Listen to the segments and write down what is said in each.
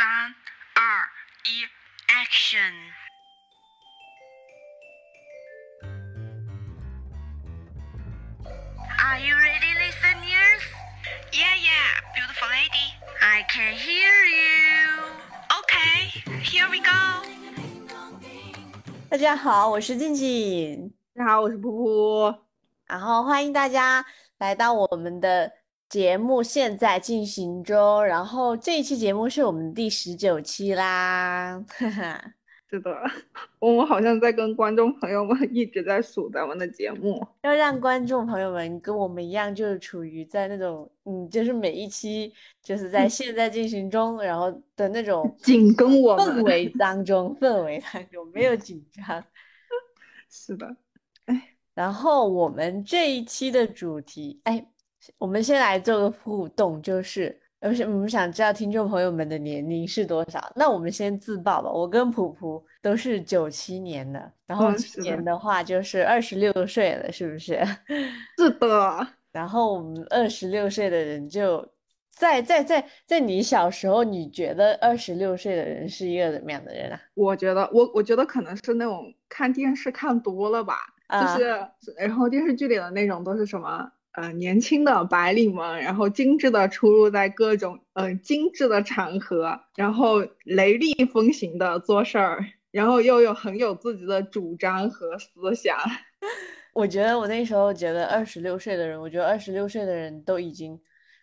三、二、一，Action！Are you ready, listeners? Yeah, yeah, beautiful lady. I can hear you. Okay, here we go. 大家好，我是静静，大家好，我是噗噗。然后欢迎大家来到我们的节目，现在进行中。然后这一期节目是我们第十九期啦，哈哈。是的，我们好像在跟观众朋友们一直在数咱们的节目。要让观众朋友们跟我们一样，就是处于在那种嗯，就是每一期就是在现在进行中，然后的那种 紧跟我们氛围当中，氛围当中没有紧张。是的，哎然后我们这一期的主题，哎，我们先来做个互动，就是，而且我们想知道听众朋友们的年龄是多少。那我们先自曝吧，我跟普普都是九七年的，然后今年的话就是二十六岁了，是不是？是的，然后我们二十六岁的人就在在在在你小时候，你觉得二十六岁的人是一个怎么样的人啊？我觉得我我觉得可能是那种看电视看多了吧，啊就是然后电视剧里的那种都是什么呃年轻的白领们，然后精致的出入在各种呃精致的场合，然后雷厉风行的做事儿，然后又有很有自己的主张和思想。我觉得我那时候觉得二十六岁的人，我觉得二十六岁的人都已经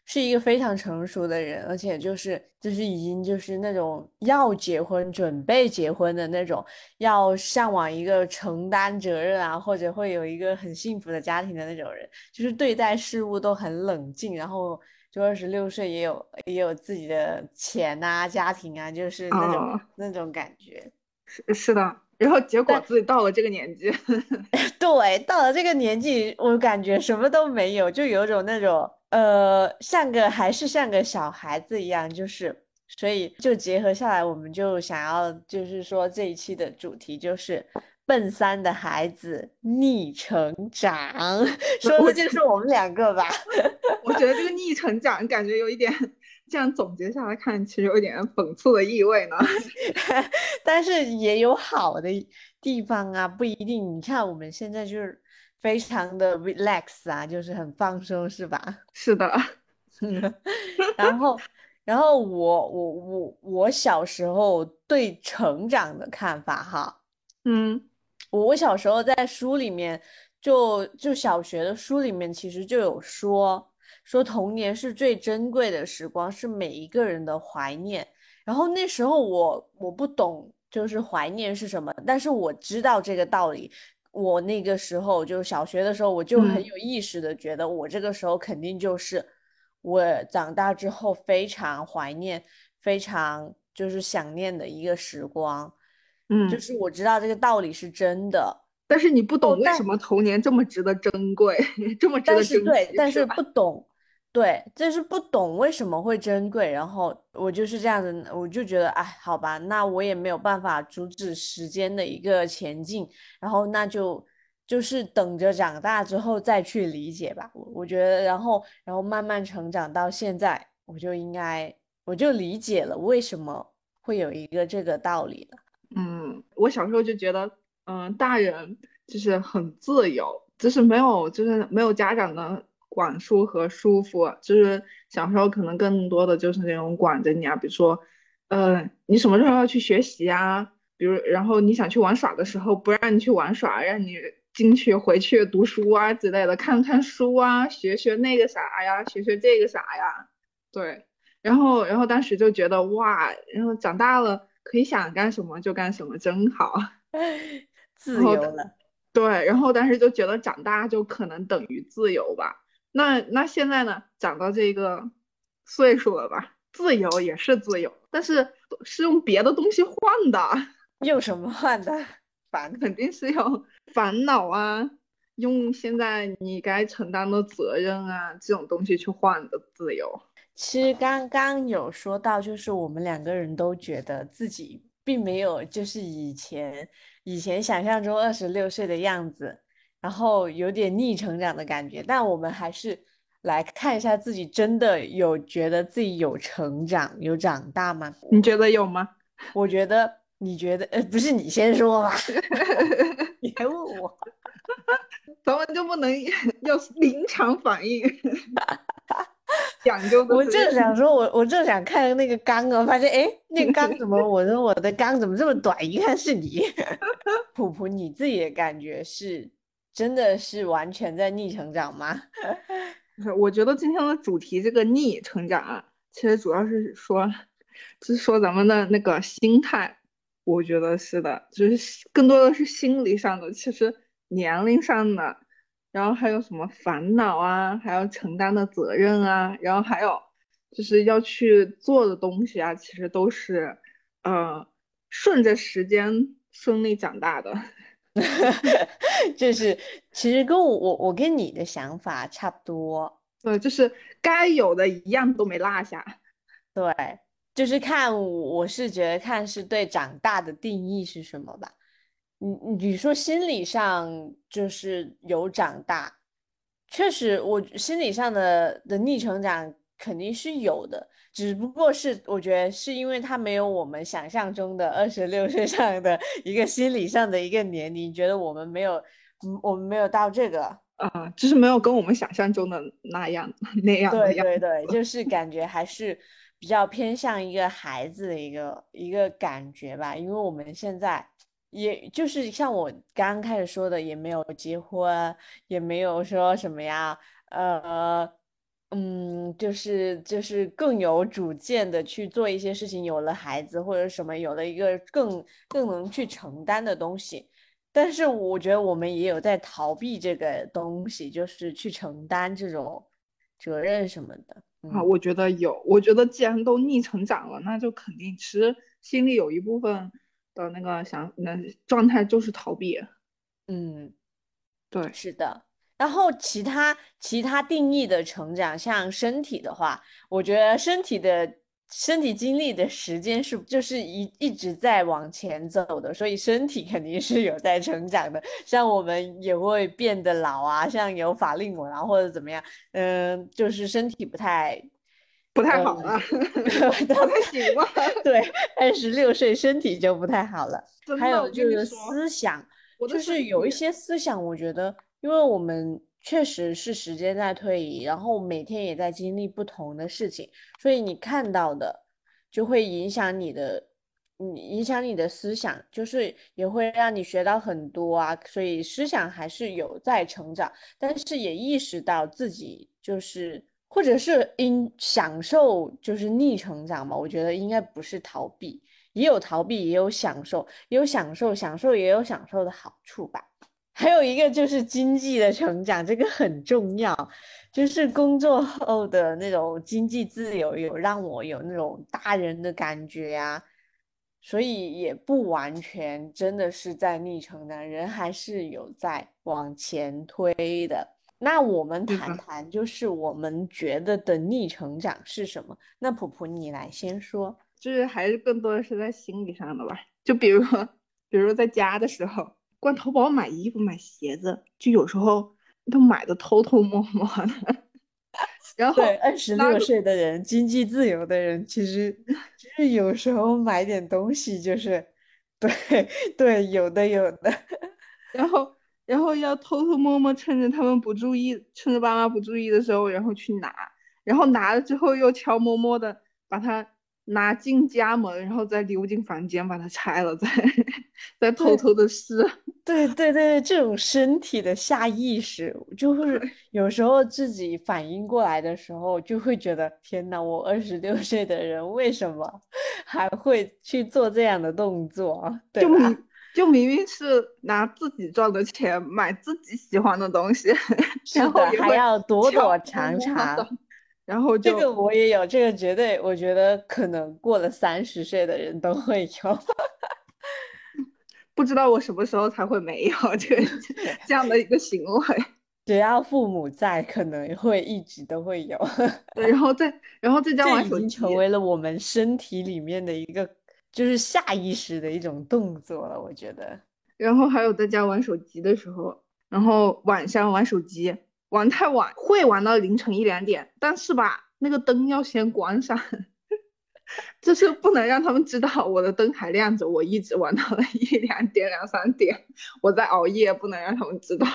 是一个非常成熟的人，而且就是就是已经就是那种要结婚、准备结婚的那种，要向往一个承担责任啊，或者会有一个很幸福的家庭的那种人，就是对待事物都很冷静，然后就二十六岁也有也有自己的钱啊、家庭啊，就是那种、哦。那种感觉。是是的，然后结果自己到了这个年纪，对，到了这个年纪，我感觉什么都没有，就有种那种呃，像个还是像个小孩子一样，就是，所以就结合下来，我们就想要就是说这一期的主题就是笨三的孩子逆成长，说的就是我们两个吧。我觉得这个逆成长感觉有一点，这样总结下来看，其实有一点讽刺的意味呢。但是也有好的地方啊，不一定。你看我们现在就是非常的 relax 啊，就是很放松，是吧？是的，然后，然后我我我我小时候对成长的看法哈，嗯我小时候在书里面就就小学的书里面其实就有说说童年是最珍贵的时光，是每一个人的怀念。然后那时候我我不懂就是怀念是什么，但是我知道这个道理。我那个时候就小学的时候，我就很嗯有意识的觉得，我这个时候肯定就是我长大之后非常怀念、非常就是想念的一个时光。嗯，就是我知道这个道理是真的，但是你不懂为什么童年这么值得珍贵，这么值得珍是对，惜，吧但是不懂，对，就是不懂为什么会珍贵。然后我就是这样子，我就觉得，哎，好吧，那我也没有办法阻止时间的一个前进，然后那就就是等着长大之后再去理解吧。我我觉得，然后然后慢慢成长到现在，我就应该我就理解了为什么会有一个这个道理了。嗯，我小时候就觉得，嗯，大人就是很自由，就是没有，就是没有家长的管束和束缚，就是小时候可能更多的就是那种管着你啊，比如说，呃，你什么时候要去学习啊？比如，然后你想去玩耍的时候，不让你去玩耍，让你进去回去读书啊之类的，看看书啊，学学那个啥呀，学学这个啥呀，对。然后，然后当时就觉得哇，然后长大了可以想干什么就干什么，真好。自由了，对，然后当时就觉得长大就可能等于自由吧。那那现在呢，长到这个岁数了吧，自由也是自由，但是是用别的东西换的，用什么换的？烦。肯定是用烦恼啊，用现在你该承担的责任啊这种东西去换的自由。其实刚刚有说到，就是我们两个人都觉得自己并没有就是以前以前想象中二十六岁的样子，然后有点逆成长的感觉，但我们还是来看一下自己真的有觉得自己有成长、有长大吗？你觉得有吗？我觉得，你觉得？呃，不是你先说吧？你还问我？咱们就不能 要临场反应？讲究的。我正想说，我我正想看那个缸啊，发现哎，那个缸怎么？我说我的缸怎么这么短？一看是你，普普，你自己的感觉是真的是完全在逆成长吗？不 是，我觉得今天的主题这个逆成长啊，其实主要是说，就是说咱们的那个心态，我觉得是的，就是更多的是心理上的，其实年龄上的。然后还有什么烦恼啊，还要承担的责任啊，然后还有就是要去做的东西啊，其实都是，呃，顺着时间顺利长大的。就是其实跟我我我跟你的想法差不多。对，就是该有的一样都没落下。对，就是看我是觉得看是对长大的定义是什么吧。你你说心理上就是有长大，确实，我心理上的的逆成长肯定是有的，只不过是我觉得是因为他没有我们想象中的二十六岁上的一个心理上的一个年龄，觉得我们没有，我们没有到这个。啊，就是没有跟我们想象中的那样那样对对对，就是感觉还是比较偏向一个孩子的一个一个感觉吧，因为我们现在。也就是像我刚刚开始说的，也没有结婚，也没有说什么呀，呃，嗯，就是就是更有主见的去做一些事情，有了孩子或者什么，有了一个更更能去承担的东西。但是我觉得我们也有在逃避这个东西，就是去承担这种责任什么的。啊，我觉得有，我觉得既然都逆成长了，那就肯定其实心里有一部分。的那个想那状态就是逃避，嗯，对，是的。然后其他其他定义的成长，像身体的话，我觉得身体的身体经历的时间是就是一一直在往前走的，所以身体肯定是有在成长的。像我们也会变得老啊，像有法令纹啊或者怎么样，嗯，就是身体不太。不太好 了，不太行了。对，二十六岁身体就不太好了。还有就是思想，就是有一些思想，我觉得，因为我们确实是时间在推移，然后每天也在经历不同的事情，所以你看到的就会影响你的，你影响你的思想，就是也会让你学到很多啊。所以思想还是有在成长，但是也意识到自己就是。或者是因享受就是逆成长嘛，我觉得应该不是逃避，也有逃避，也有享受，也有享受，享受也有享受的好处吧。还有一个就是经济的成长，这个很重要，就是工作后的那种经济自由，有让我有那种大人的感觉呀。所以也不完全真的是在逆成长，人还是有在往前推的。那我们谈谈，就是我们觉得的逆成长是什么？那普普你来先说，就是还是更多的是在心理上的吧。就比如，比如在家的时候，逛淘宝买衣服、买鞋子，就有时候都买的偷偷摸摸的。然后，对二十六岁的人，经济自由的人，其实就是有时候买点东西，就是对对，有的有的，然后。然后要偷偷摸摸，趁着他们不注意，趁着爸妈不注意的时候，然后去拿，然后拿了之后又悄摸摸的把它拿进家门，然后再溜进房间把它拆了，再再偷偷的试。对对对，这种身体的下意识，就是有时候自己反应过来的时候，就会觉得天呐，我二十六岁的人为什么 还会去做这样的动作？对吧？就明明是拿自己赚的钱买自己喜欢的东西，然后还要躲躲藏藏，然后这个我也有，这个绝对我觉得可能过了三十岁的人都会有，不知道我什么时候才会没有 这个这样的一个行为。只要父母在，可能会一直都会有。对然后再然后在家玩手机，成为了我们身体里面的一个。就是下意识的一种动作了，我觉得。然后还有在家玩手机的时候，然后晚上玩手机，玩太晚会玩到凌晨一两点，但是吧，那个灯要先关上，就是不能让他们知道我的灯还亮着，我一直玩到了一两点、两三点，我在熬夜，不能让他们知道，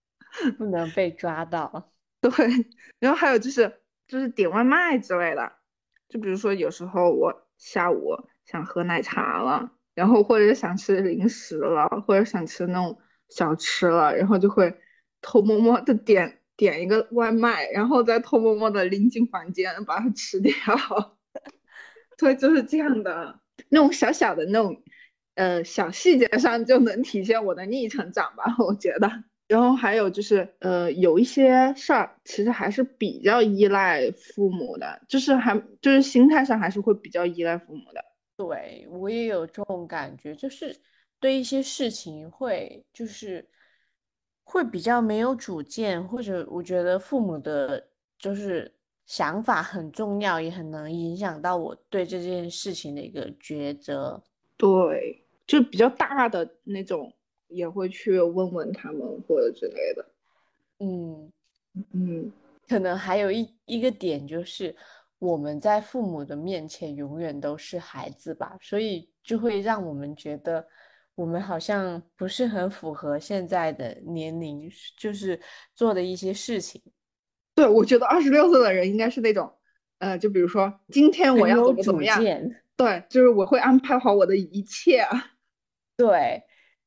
不能被抓到。对，然后还有就是就是点外卖之类的，就比如说有时候我下午想喝奶茶了，然后或者想吃零食了，或者想吃那种小吃了，然后就会。偷摸摸的点点一个外卖，然后再偷摸摸的拎进房间把它吃掉，所以就是这样的那种小小的那种呃小细节上就能体现我的逆成长吧，我觉得。然后还有就是呃有一些事儿其实还是比较依赖父母的，就是还就是心态上还是会比较依赖父母的。对我也有这种感觉，就是对一些事情会就是。会比较没有主见，或者我觉得父母的就是想法很重要，也很能影响到我对这件事情的一个抉择。对，就比较大的那种也会去问问他们或者之类的。嗯嗯，可能还有一一个点就是我们在父母的面前永远都是孩子吧，所以就会让我们觉得。我们好像不是很符合现在的年龄，就是做的一些事情。对，我觉得二十六岁的人应该是那种，呃，就比如说今天我要怎么怎么样，对，就是我会安排好我的一切。对，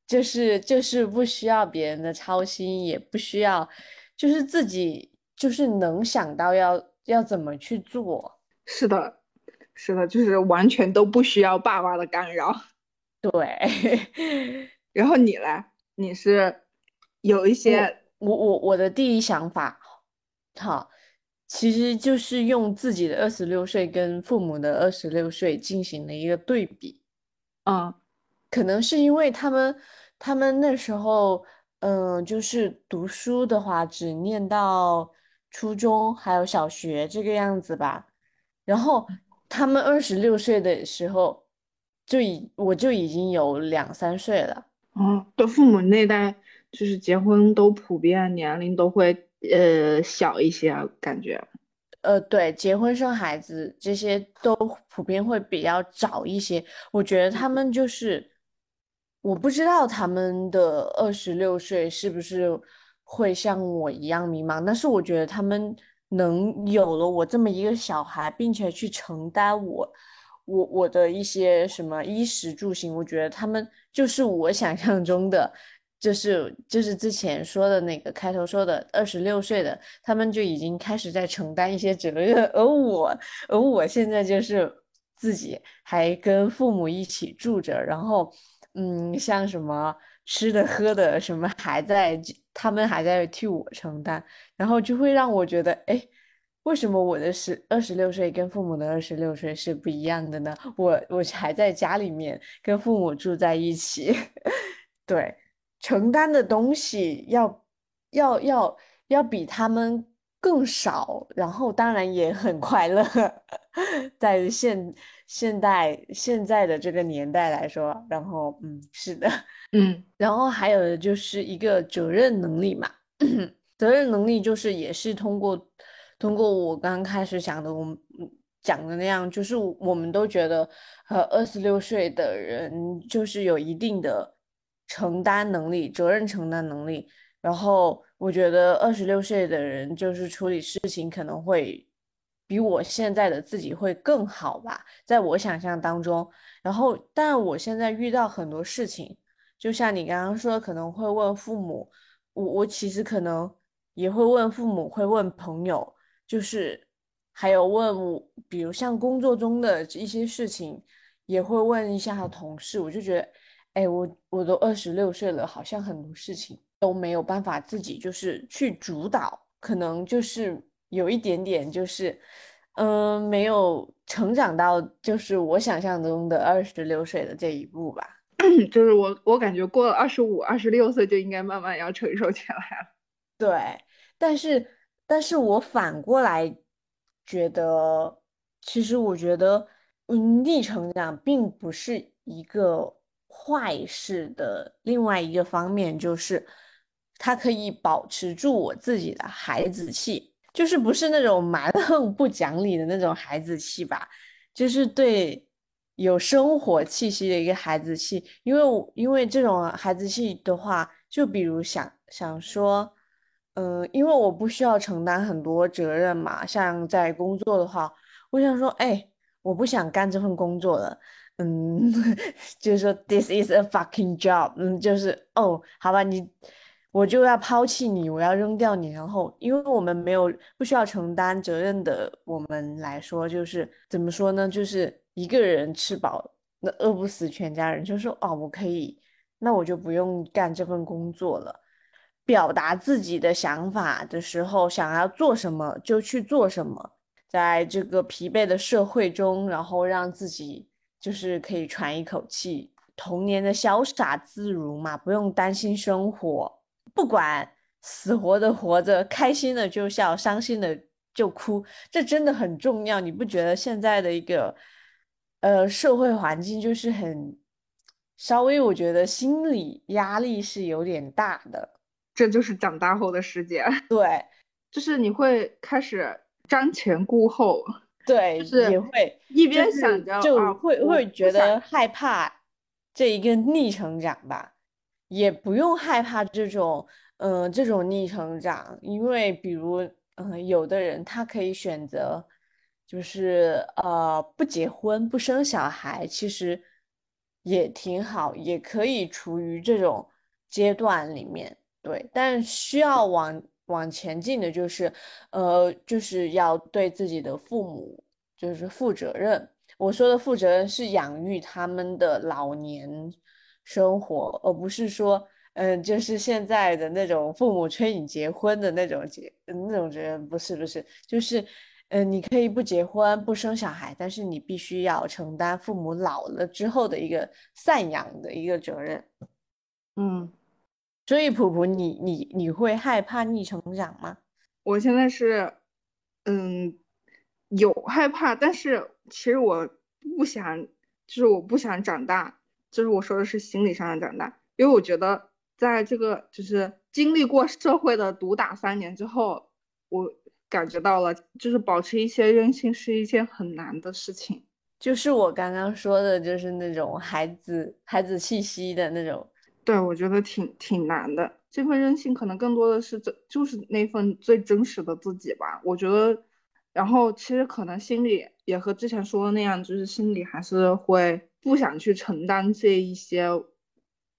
就是就是不需要别人的操心，也不需要，就是自己就是能想到要要怎么去做。是的，是的，就是完全都不需要爸妈的干扰。对，然后你嘞？你是有一些我我我的第一想法，好，其实就是用自己的二十六岁跟父母的二十六岁进行了一个对比。嗯，可能是因为他们他们那时候，嗯，就是读书的话，只念到初中还有小学这个样子吧。然后他们二十六岁的时候。就已我就已经有两三岁了，哦，对，父母那代就是结婚都普遍年龄都会呃小一些啊，感觉，呃，对，结婚生孩子这些都普遍会比较早一些。我觉得他们就是，我不知道他们的二十六岁是不是会像我一样迷茫，但是我觉得他们能有了我这么一个小孩，并且去承担我。我我的一些什么衣食住行，我觉得他们就是我想象中的，就是就是之前说的那个开头说的二十六岁的，他们就已经开始在承担一些责任，而我而我现在就是自己还跟父母一起住着，然后嗯，像什么吃的喝的什么还在，他们还在替我承担，然后就会让我觉得哎。为什么我的十二十六岁跟父母的二十六岁是不一样的呢？我我还在家里面跟父母住在一起，对，承担的东西要要要要比他们更少，然后当然也很快乐，在现现代现在的这个年代来说，然后嗯是的，嗯，然后还有的就是一个责任能力嘛，责任能力就是也是通过。通过我刚开始想的，我们讲的那样，就是我们都觉得，呃，二十六岁的人就是有一定的承担能力、责任承担能力。然后我觉得二十六岁的人就是处理事情可能会比我现在的自己会更好吧，在我想象当中。然后，但我现在遇到很多事情，就像你刚刚说，可能会问父母，我我其实可能也会问父母，会问朋友。就是还有问我，比如像工作中的一些事情，也会问一下同事。我就觉得，哎，我我都二十六岁了，好像很多事情都没有办法自己就是去主导，可能就是有一点点就是，嗯，没有成长到就是我想象中的二十六岁的这一步吧。就是我我感觉过了二十五、二十六岁就应该慢慢要成熟起来了。对，但是。但是我反过来觉得，其实我觉得，嗯，逆成长并不是一个坏事的。另外一个方面就是，它可以保持住我自己的孩子气，就是不是那种蛮横不讲理的那种孩子气吧，就是对有生活气息的一个孩子气。因为因为这种孩子气的话，就比如想想说，嗯，因为我不需要承担很多责任嘛，像在工作的话，我想说，哎，我不想干这份工作了。嗯，就是说，this is a fucking job。嗯，就是哦，好吧，你我就要抛弃你，我要扔掉你。然后，因为我们没有不需要承担责任的，我们来说，就是怎么说呢？就是一个人吃饱，那饿不死全家人。就说哦，我可以，那我就不用干这份工作了。表达自己的想法的时候，想要做什么就去做什么，在这个疲惫的社会中，然后让自己。就是可以喘一口气，童年的潇洒自如嘛，不用担心生活，不管死活的活着，开心的就笑，伤心的就哭，这真的很重要。你不觉得现在的一个呃社会环境就是很稍微，我觉得心理压力是有点大的。这就是长大后的世界。对，就是你会开始瞻前顾后。对，是也会一边想着，就会会觉得害怕这一个逆成长吧，也不用害怕这种，嗯，这种逆成长，因为比如，嗯，有的人他可以选择，就是呃，不结婚不生小孩，其实也挺好，也可以处于这种阶段里面，对，但需要往。往前进的就是，呃，就是要对自己的父母就是负责任。我说的负责任是养育他们的老年生活，而不是说，嗯，就是现在的那种父母催你结婚的那种结那种责任，不是不是，就是，嗯，你可以不结婚不生小孩，但是你必须要承担父母老了之后的一个赡养的一个责任，嗯。所以，普普，你你你会害怕逆成长吗？我现在是，嗯，有害怕，但是其实我不想，就是我不想长大，就是我说的是心理上的长大，因为我觉得在这个就是经历过社会的毒打三年之后，我感觉到了，就是保持一些韧性是一件很难的事情。就是我刚刚说的，就是那种孩子孩子气息的那种。对，我觉得挺挺难的。这份任性可能更多的是这就是那份最真实的自己吧。我觉得，然后其实可能心里也和之前说的那样，就是心里还是会不想去承担这一些，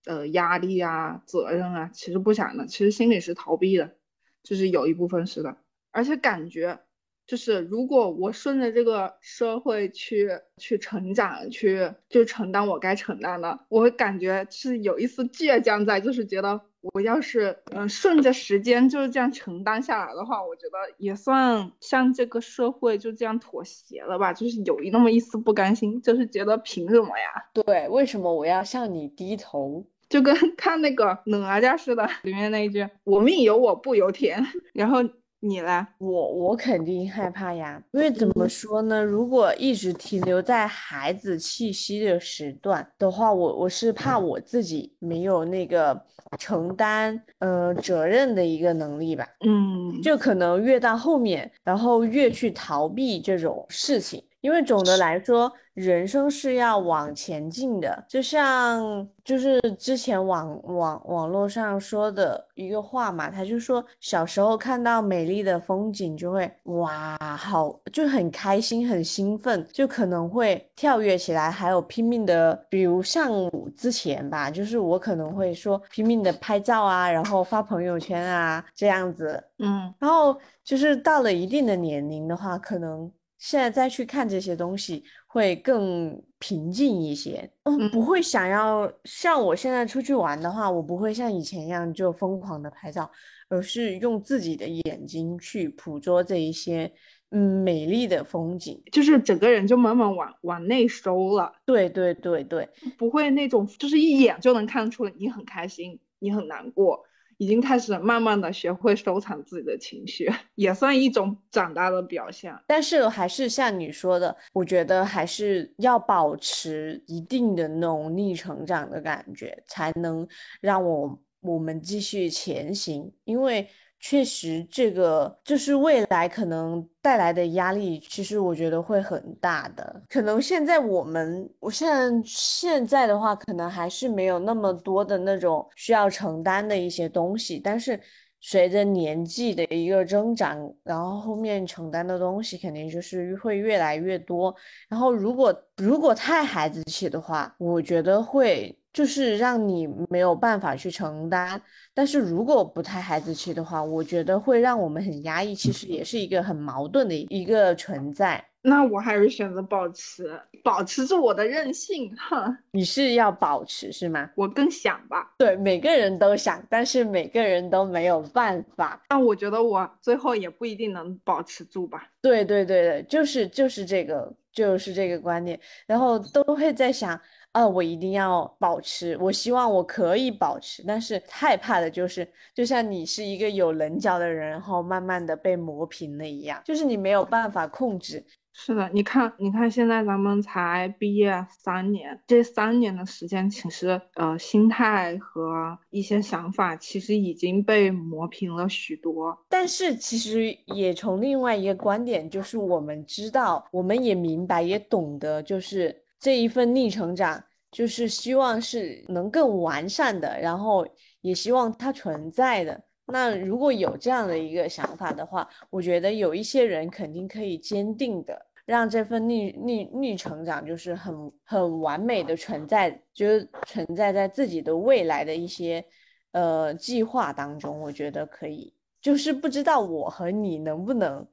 呃，压力啊、责任啊，其实不想的。其实心里是逃避的，就是有一部分是的，而且感觉。就是如果我顺着这个社会去去成长，去就承担我该承担的，我会感觉是有一丝倔强在，就是觉得我要是嗯顺着时间就是这样承担下来的话，我觉得也算向这个社会就这样妥协了吧，就是有那么一丝不甘心，就是觉得凭什么呀？对，为什么我要向你低头？就跟 看那个哪吒似的，里面那一句“我命由我不由天”，然后。你来？我我肯定害怕呀，因为怎么说呢？如果一直停留在孩子气息的时段的话，我我是怕我自己没有那个承担呃责任的一个能力吧。嗯，就可能越到后面，然后越去逃避这种事情。因为总的来说，人生是要往前进的，就像就是之前网网网络上说的一个话嘛，他就说小时候看到美丽的风景就会哇好就很开心很兴奋，就可能会跳跃起来，还有拼命的，比如像之前吧，就是我可能会说拼命的拍照啊，然后发朋友圈啊这样子，嗯，然后就是到了一定的年龄的话，可能。现在再去看这些东西，会更平静一些。嗯，不会想要像我现在出去玩的话，我不会像以前一样就疯狂的拍照，而是用自己的眼睛去捕捉这一些嗯美丽的风景，就是整个人就慢慢往往内收了。对对对对，不会那种就是一眼就能看出你很开心，你很难过。已经开始慢慢的学会收藏自己的情绪，也算一种长大的表现。但是还是像你说的，我觉得还是要保持一定的那种逆成长的感觉，才能让我我们继续前行，因为确实这个就是未来可能带来的压力，其实我觉得会很大的。可能现在我们，我现在现在的话，可能还是没有那么多的那种需要承担的一些东西，但是。随着年纪的一个增长，然后后面承担的东西肯定就是会越来越多。然后如果如果太孩子气的话，我觉得会就是让你没有办法去承担。但是如果不太孩子气的话，我觉得会让我们很压抑。其实也是一个很矛盾的一个存在。那我还是选择保持，保持住我的任性，哈。你是要保持是吗？我更想吧。对，每个人都想，但是每个人都没有办法。那我觉得我最后也不一定能保持住吧。对对对对，就是就是这个，就是这个观念。然后都会在想，啊，我一定要保持，我希望我可以保持，但是害怕的就是，就像你是一个有棱角的人，然后慢慢的被磨平了一样，就是你没有办法控制。是的，你看，你看，现在咱们才毕业三年，这三年的时间，其实呃，心态和一些想法，其实已经被磨平了许多。但是，其实也从另外一个观点，就是我们知道，我们也明白，也懂得，就是这一份逆成长，就是希望是能更完善的，然后也希望它存在的。那如果有这样的一个想法的话，我觉得有一些人肯定可以坚定的让这份逆逆逆成长就是很很完美的存在，就是存在在自己的未来的一些呃计划当中。我觉得可以，就是不知道我和你能不能。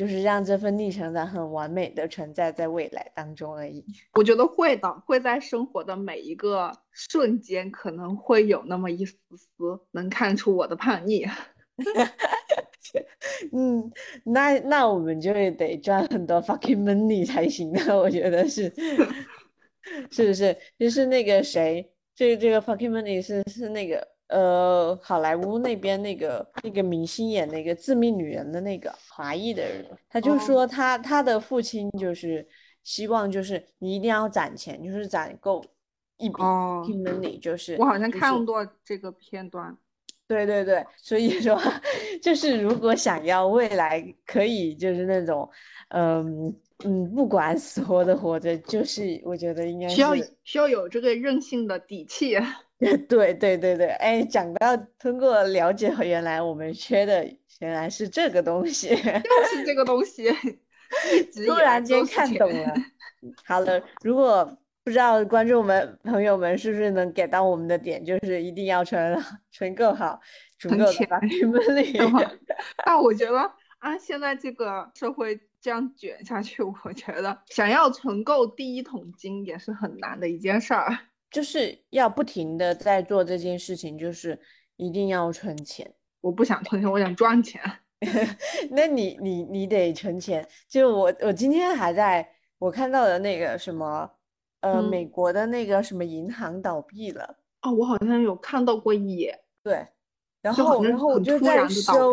就是让这份逆成长很完美的存在在未来当中而已。我觉得会的，会在生活的每一个瞬间，可能会有那么一丝丝能看出我的叛逆。嗯，那那我们就得赚很多 fucking money 才行的，我觉得是，是不是？就是那个谁，这个这个 fucking money 是是那个。呃，好莱坞那边那个那个明星演那个致命女人的那个华裔的人，他就说他他的父亲就是希望就是你一定要攒钱，就是攒够一笔 money，就是我好像看过这个片段。对对对，所以说 就是如果想要未来可以就是那种嗯嗯不管死活的活着，就是我觉得应该需要需要有这个任性的底气。对对对对，哎，讲到通过了解，原来我们缺的原来是这个东西，就是这个东西，突然间看懂了。好了，如果不知道观众们朋友们是不是能给到我们的点，就是一定要存存够好，存够的把你们里。但我觉得按现在这个社会这样卷下去，我觉得想要存够第一桶金也是很难的一件事儿。就是要不停的在做这件事情，就是一定要存钱。我不想存钱，我想赚钱。那你你你得存钱。就我我今天还在我看到的那个什么，呃，美国的那个什么银行倒闭了。哦，我好像有看到过一眼。对，然后然后我就在搜，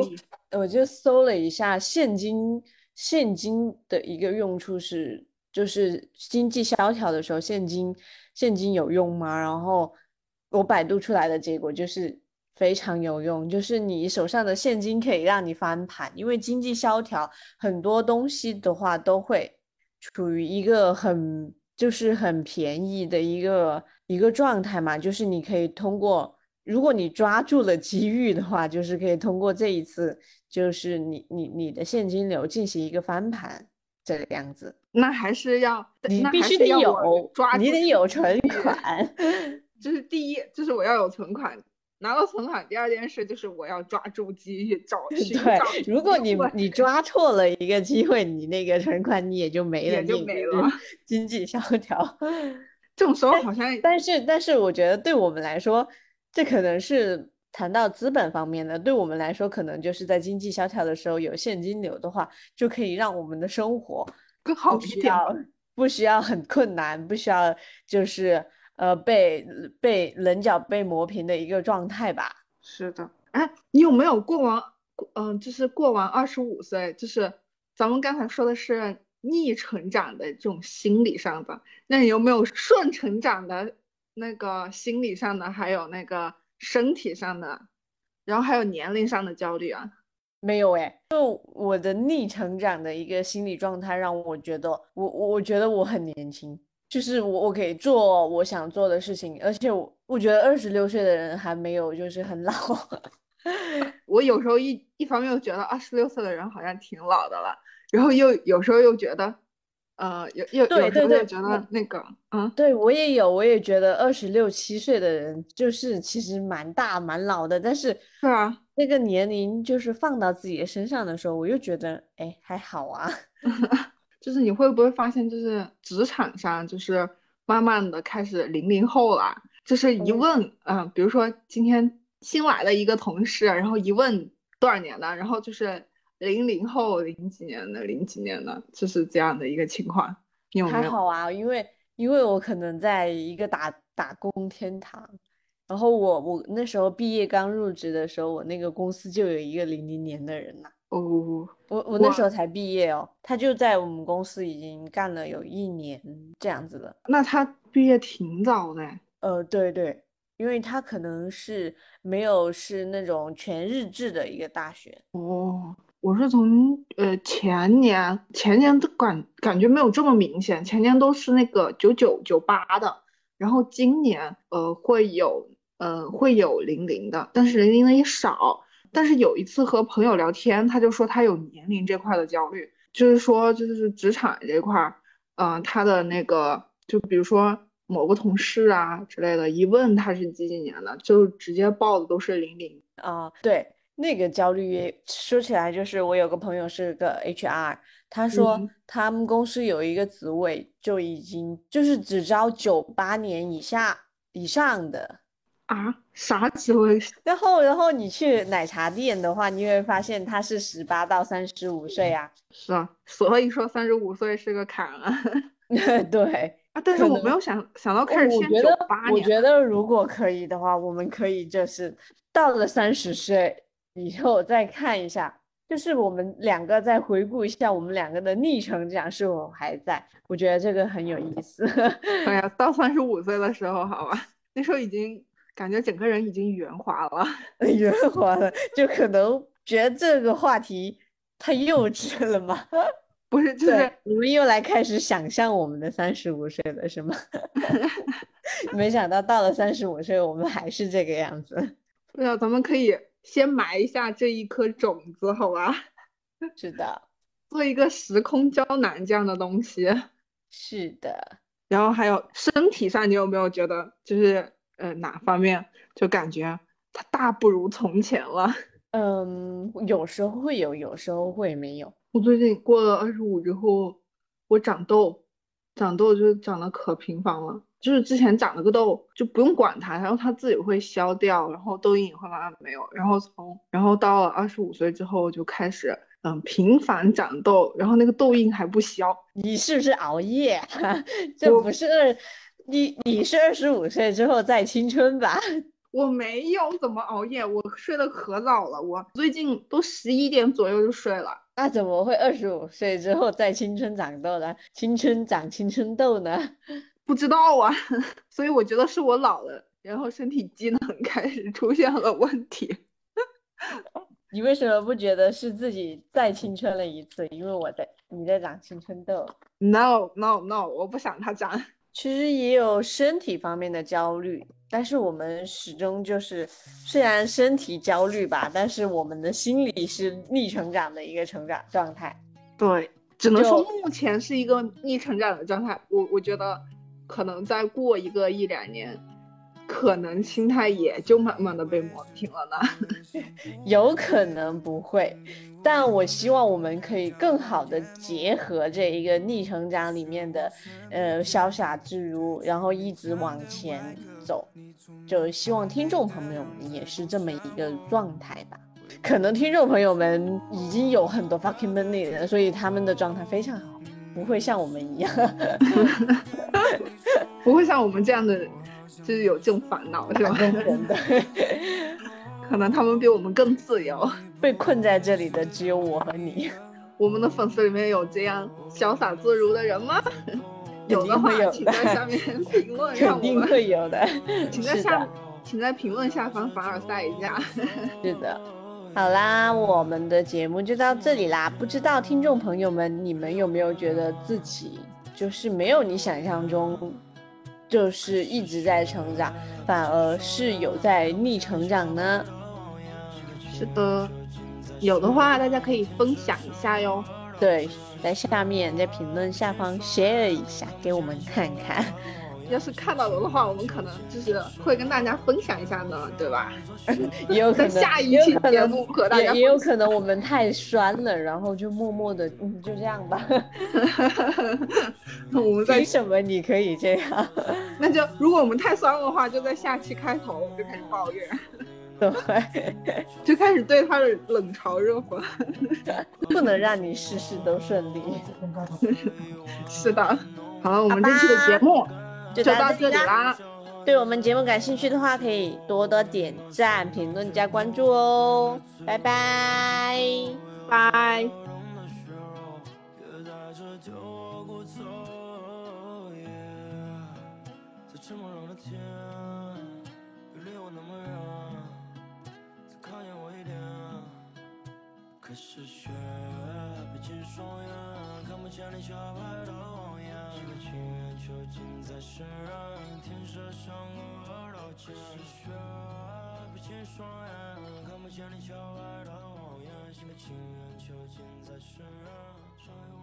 我就搜了一下现金现金的一个用处是，就是经济萧条的时候现金。现金有用吗？然后我百度出来的结果就是非常有用，就是你手上的现金可以让你翻盘，因为经济萧条，很多东西的话都会处于一个很就是很便宜的一个一个状态嘛，就是你可以通过，如果你抓住了机遇的话，就是可以通过这一次，就是你你你的现金流进行一个翻盘。这个样子，那还是要你必须得有抓，你得有存款，这是第一，就是我要有存款，拿到存款。第二件事就是我要抓住机遇，找对。如果你你抓错了一个机会，你那个存款你也就没了，就没了。经济萧条，这种时候好像，但是但是我觉得对我们来说，这可能是。谈到资本方面的，对我们来说，可能就是在经济萧条的时候有现金流的话，就可以让我们的生活更好一点，不需要很困难，不需要就是呃被被棱角被磨平的一个状态吧。是的，哎，你有没有过完嗯，就是过完二十五岁，就是咱们刚才说的是逆成长的这种心理上的，那你有没有顺成长的那个心理上的，还有那个？身体上的，然后还有年龄上的焦虑啊？没有哎，就我的逆成长的一个心理状态，让我觉得我我觉得我很年轻，就是我我可以做我想做的事情，而且我我觉得二十六岁的人还没有就是很老。我有时候一一方面又觉得二十六岁的人好像挺老的了，然后又有时候又觉得，呃，有有有时候又觉得那个，嗯，对我也有，我也觉得二十六七岁的人就是其实蛮大蛮老的，但是是啊，那个年龄就是放到自己的身上的时候，我又觉得哎还好啊，就是你会不会发现，就是职场上就是慢慢的开始零零后了，就是一问，嗯，比如说今天。新来的一个同事，然后一问多少年的，然后就是零零后，零几年的，零几年的，就是这样的一个情况。还好啊，因为因为我可能在一个打打工天堂，然后我我那时候毕业刚入职的时候，我那个公司就有一个零零年的人呐。哦，我我那时候才毕业哦，他就在我们公司已经干了有一年这样子了。那他毕业挺早的。呃，对对。因为他可能是没有是那种全日制的一个大学哦，我是从呃前年前年的感感觉没有这么明显，前年都是那个九九九八的，然后今年呃会有呃会有零零的，但是零零的也少。但是有一次和朋友聊天，他就说他有年龄这块的焦虑，就是说就是职场这块儿，嗯，他的那个就比如说。某个同事啊之类的，一问他是几几年的，就直接报的都是零零啊。对，那个焦虑说起来，就是我有个朋友是个 HR，他说他们公司有一个职位就已经就是只招九八年以下以上的啊，啥职位？然后然后你去奶茶店的话，你会发现他是十八到三十五岁啊。是啊，所以说三十五岁是个坎啊。对啊。但是我没有想想到开始先九八年。我觉得如果可以的话，我们可以就是到了三十岁以后再看一下，就是我们两个再回顾一下我们两个的逆成长是否还在。我觉得这个很有意思。哎呀，到三十五岁的时候，好吧，那时候已经感觉整个人已经圆滑了，圆滑了，就可能觉得这个话题太幼稚了嘛。不是，就是你们又来开始想象我们的三十五岁了，是吗？没想到到了三十五岁，我们还是这个样子。对啊，咱们可以先埋一下这一颗种子，好吧？是的，做一个时空胶囊这样的东西。是的。然后还有身体上，你有没有觉得，就是呃哪方面就感觉它大不如从前了？嗯，有时候会有，有时候会没有。我最近过了二十五之后，我长痘，长痘就长得可频繁了。就是之前长了个痘，就不用管它，然后它自己会消掉，然后痘印也会慢慢没有。然后从然后到了二十五岁之后就开始，嗯，频繁长痘，然后那个痘印还不消。你是不是熬夜？这不是二，你你是二十五岁之后再青春吧？我没有怎么熬夜，我睡得可早了。我最近都十一点左右就睡了。那怎么会二十五岁之后再青春长痘呢？青春长青春痘呢？不知道啊。所以我觉得是我老了，然后身体机能 开始出现了问题。你为什么不觉得是自己再青春了一次？因为我在你在长青春痘。No no no，我不想它长。其实也有身体方面的焦虑。但是我们始终就是，虽然身体焦虑吧，但是我们的心理是逆成长的一个成长状态。对，只能说目前是一个逆成长的状态。我我觉得，可能再过一个一两年。可能心态也就慢慢的被磨平了呢，有可能不会，但我希望我们可以更好的结合这一个逆成长里面的，呃，潇洒自如，然后一直往前走，就希望听众朋友们也是这么一个状态吧。可能听众朋友们已经有很多 fucking money 了，所以他们的状态非常好，不会像我们一样，不会像我们这样的。就是有这种烦恼，是吧？可能他们比我们更自由，被困在这里的只有我和你。我们的粉丝里面有这样潇洒自如的人吗？有的话，请在下面评论，肯定会有的。请在下 请在评论下方凡尔赛一下。是的，好啦，我们的节目就到这里啦。不知道听众朋友们，你们有没有觉得自己就是没有你想象中，就是一直在成长，反而是有在逆成长呢？是的，有的话大家可以分享一下哟。对，在下面在评论下方 share 一下给我们看看。要是看到了的话，我们可能就是会跟大家分享一下呢，对吧？也有可能下一期节目和大家也有可能我们太酸了，然后就默默的，嗯，就这样吧。我们在凭什么你可以这样？那就如果我们太酸的话，就在下期开头就开始抱怨。对，就开始对他的冷嘲热讽，不能让你事事都顺利。是的，好了，我们这期的节目就到这里啦。对我们节目感兴趣的话，可以多多点赞、评论、加关注哦。拜拜，拜。可是雪双眼，看不见你的红颜。囚禁在深渊，天设上恶刀剑。可是雪闭进双眼，看不见你小白的谎言。心甘情愿囚禁在深渊。